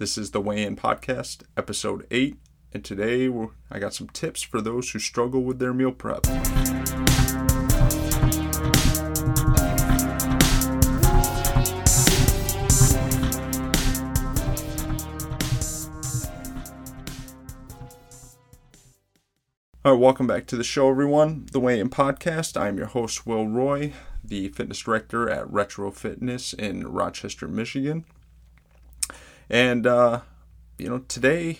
This is the Weigh In Podcast, episode 8, and today I got some tips for those who struggle with their meal prep. All right, welcome back to the show, everyone. The Weigh In Podcast. I'm your host, Will Roy, the fitness director at Retro Fitness in Rochester, Michigan. And, uh, you know, today,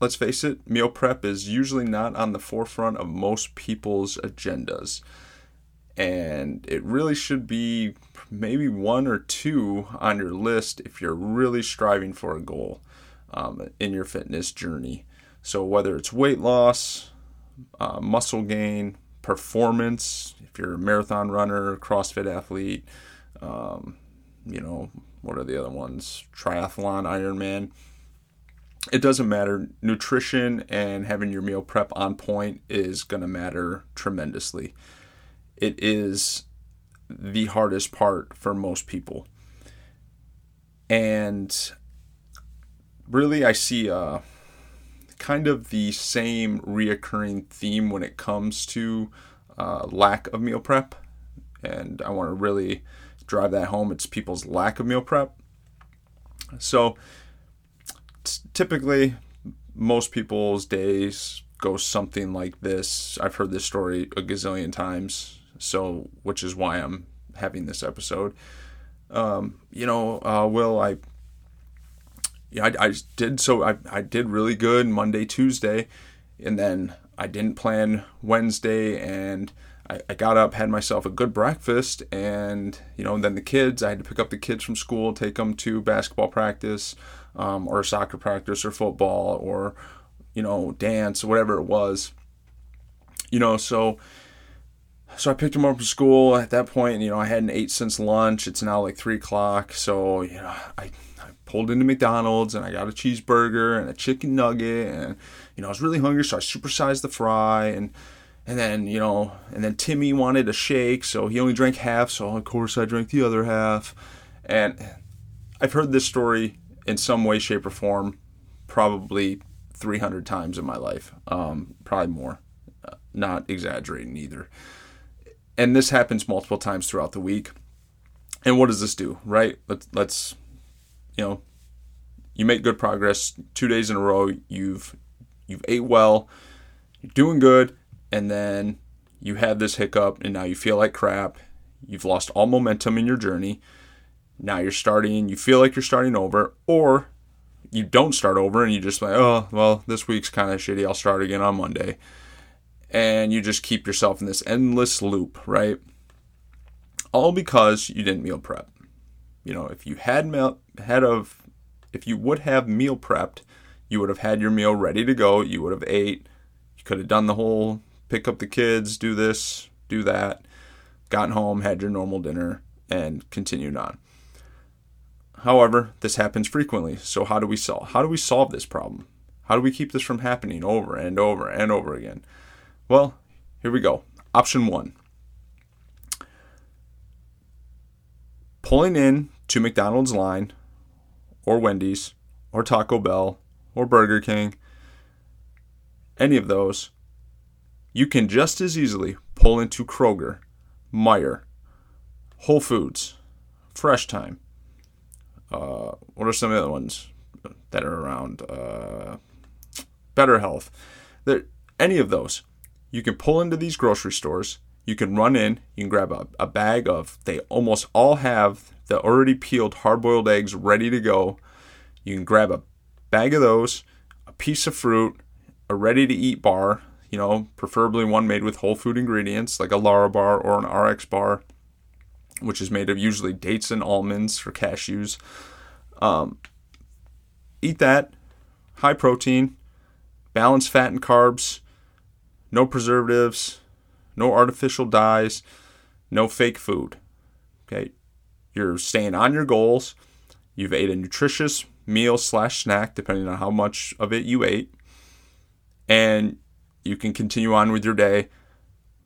let's face it, meal prep is usually not on the forefront of most people's agendas. And it really should be maybe one or two on your list if you're really striving for a goal um, in your fitness journey. So, whether it's weight loss, uh, muscle gain, performance. If you're a marathon runner, CrossFit athlete, um, you know, what are the other ones? Triathlon, Ironman. It doesn't matter. Nutrition and having your meal prep on point is going to matter tremendously. It is the hardest part for most people. And really, I see a kind of the same reoccurring theme when it comes to uh, lack of meal prep. And I want to really drive that home. It's people's lack of meal prep. So t- typically, most people's days go something like this. I've heard this story a gazillion times, so which is why I'm having this episode. Um, you know, uh, Will, I yeah, I, I did so I, I did really good Monday, Tuesday, and then I didn't plan Wednesday and I, I got up, had myself a good breakfast, and you know, then the kids, I had to pick up the kids from school, take them to basketball practice, um, or soccer practice, or football, or you know, dance, whatever it was. You know, so so I picked them up from school. At that point, you know, I hadn't ate since lunch. It's now like three o'clock, so you know, I pulled into McDonald's and I got a cheeseburger and a chicken nugget and you know I was really hungry so I supersized the fry and and then you know and then Timmy wanted a shake so he only drank half so of course I drank the other half. And I've heard this story in some way shape or form probably 300 times in my life. Um, probably more. Uh, not exaggerating either. And this happens multiple times throughout the week. And what does this do right? Let's let's you know, you make good progress. Two days in a row. You've you've ate well, you're doing good, and then you have this hiccup, and now you feel like crap. You've lost all momentum in your journey. Now you're starting. You feel like you're starting over, or you don't start over, and you just like, oh well, this week's kind of shitty. I'll start again on Monday, and you just keep yourself in this endless loop, right? All because you didn't meal prep. You know, if you had meal, had of, if you would have meal prepped, you would have had your meal ready to go. You would have ate. You could have done the whole pick up the kids, do this, do that, gotten home, had your normal dinner, and continued on. However, this happens frequently. So how do we solve? How do we solve this problem? How do we keep this from happening over and over and over again? Well, here we go. Option one pulling in to McDonald's line or Wendy's or Taco Bell or Burger King, any of those, you can just as easily pull into Kroger, Meijer, Whole Foods, Fresh Thyme. Uh, what are some of the other ones that are around? Uh, Better Health. There, any of those. You can pull into these grocery stores. You can run in. You can grab a, a bag of. They almost all have the already peeled hard boiled eggs ready to go. You can grab a bag of those, a piece of fruit, a ready to eat bar, you know, preferably one made with whole food ingredients like a Larabar or an RX bar, which is made of usually dates and almonds or cashews. Um, eat that, high protein, balanced fat and carbs, no preservatives, no artificial dyes, no fake food. Okay, you're staying on your goals. You've ate a nutritious meal slash snack, depending on how much of it you ate. And you can continue on with your day.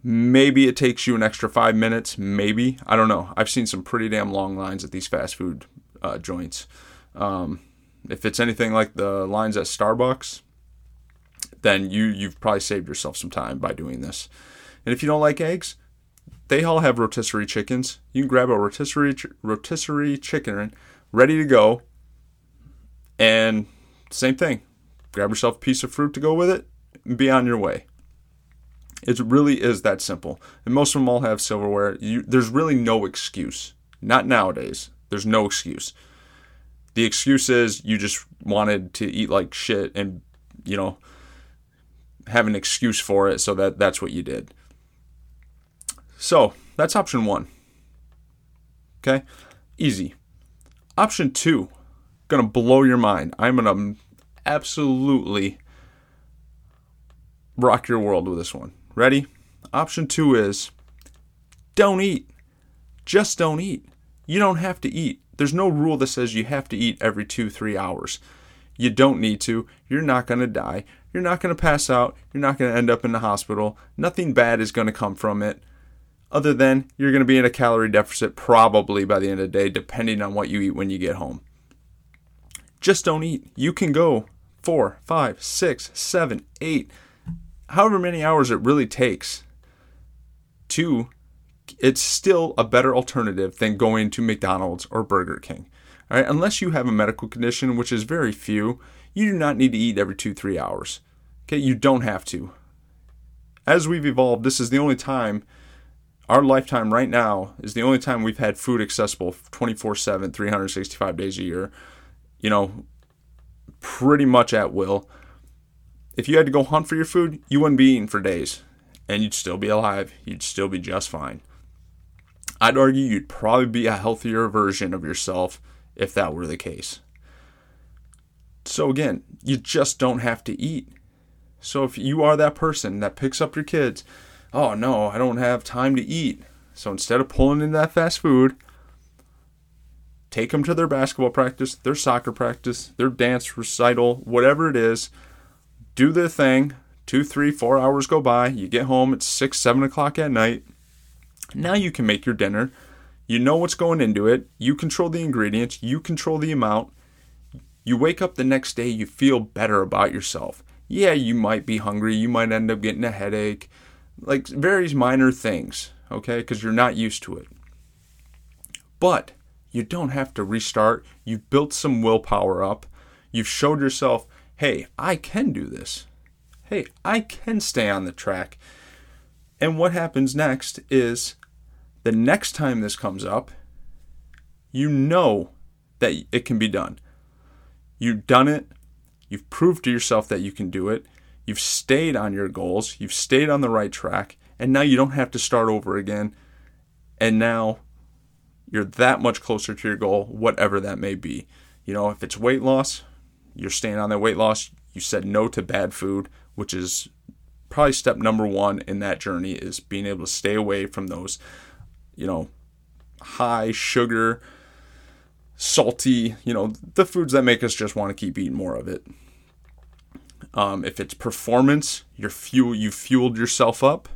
Maybe it takes you an extra five minutes. Maybe. I don't know. I've seen some pretty damn long lines at these fast food uh, joints. Um, if it's anything like the lines at Starbucks, then you you've probably saved yourself some time by doing this. And if you don't like eggs, they all have rotisserie chickens. You can grab a rotisserie rotisserie chicken ready to go. And same thing. Grab yourself a piece of fruit to go with it be on your way. It really is that simple. And most of them all have silverware. You, there's really no excuse. Not nowadays. There's no excuse. The excuse is you just wanted to eat like shit and, you know, have an excuse for it, so that that's what you did. So that's option one. Okay, easy. Option two, gonna blow your mind. I'm gonna absolutely rock your world with this one. Ready? Option two is don't eat. Just don't eat. You don't have to eat. There's no rule that says you have to eat every two, three hours. You don't need to. You're not going to die. You're not going to pass out. You're not going to end up in the hospital. Nothing bad is going to come from it, other than you're going to be in a calorie deficit probably by the end of the day, depending on what you eat when you get home. Just don't eat. You can go four, five, six, seven, eight, however many hours it really takes to. It's still a better alternative than going to McDonald's or Burger King. All right, unless you have a medical condition, which is very few, you do not need to eat every two, three hours. Okay, you don't have to. As we've evolved, this is the only time, our lifetime right now is the only time we've had food accessible 24 7, 365 days a year. You know, pretty much at will. If you had to go hunt for your food, you wouldn't be eating for days and you'd still be alive. You'd still be just fine. I'd argue you'd probably be a healthier version of yourself if that were the case. So, again, you just don't have to eat. So, if you are that person that picks up your kids, oh no, I don't have time to eat. So, instead of pulling in that fast food, take them to their basketball practice, their soccer practice, their dance recital, whatever it is. Do their thing. Two, three, four hours go by. You get home, it's six, seven o'clock at night. Now you can make your dinner you know what's going into it. You control the ingredients. You control the amount. You wake up the next day, you feel better about yourself. Yeah, you might be hungry. You might end up getting a headache. Like various minor things, okay? Because you're not used to it. But you don't have to restart. You've built some willpower up. You've showed yourself, hey, I can do this. Hey, I can stay on the track. And what happens next is the next time this comes up, you know that it can be done. You've done it. You've proved to yourself that you can do it. You've stayed on your goals. You've stayed on the right track. And now you don't have to start over again. And now you're that much closer to your goal, whatever that may be. You know, if it's weight loss, you're staying on that weight loss. You said no to bad food, which is probably step number one in that journey is being able to stay away from those you know, high sugar, salty, you know, the foods that make us just want to keep eating more of it. Um, if it's performance, you're fuel, you fueled yourself up,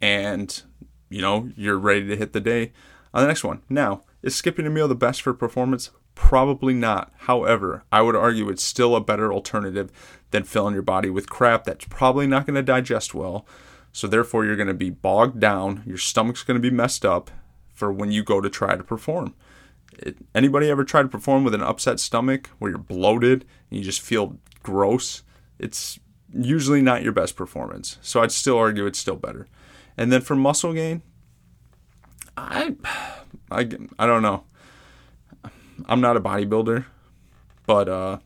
and you know you're ready to hit the day on the next one. Now, is skipping a meal the best for performance? Probably not. However, I would argue it's still a better alternative than filling your body with crap that's probably not going to digest well so therefore, you're going to be bogged down. Your stomach's going to be messed up for when you go to try to perform. It, anybody ever try to perform with an upset stomach where you're bloated and you just feel gross? It's usually not your best performance. So I'd still argue it's still better. And then for muscle gain, I, I, I don't know. I'm not a bodybuilder, but uh,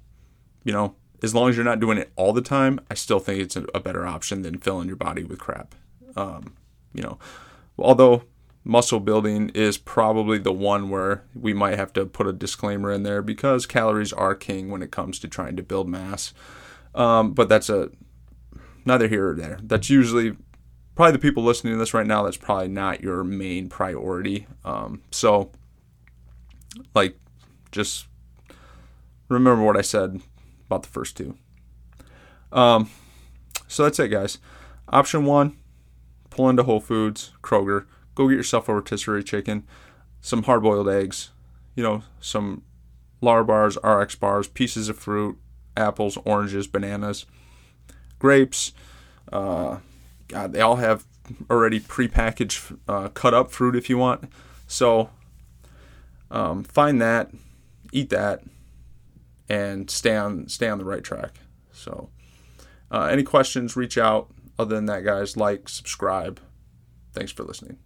you know, as long as you're not doing it all the time, I still think it's a, better option than filling your body with crap. Um, you know, although muscle building is probably the one where we might have to put a disclaimer in there because calories are king when it comes to trying to build mass. Um, but that's a neither here or there. That's usually probably the people listening to this right now. That's probably not your main priority. Um, so, like, just remember what I said about the first two. Um, so that's it, guys. Option one, pull into Whole Foods, Kroger, go get yourself a rotisserie chicken, some hard boiled eggs, you know, some Lar bars, RX bars, pieces of fruit, apples, oranges, bananas, grapes. Uh, God, they all have already prepackaged, uh, cut up fruit if you want. So um, find that, eat that, and stay on stay on the right track. So, uh, any questions? Reach out. Other than that, guys, like, subscribe. Thanks for listening.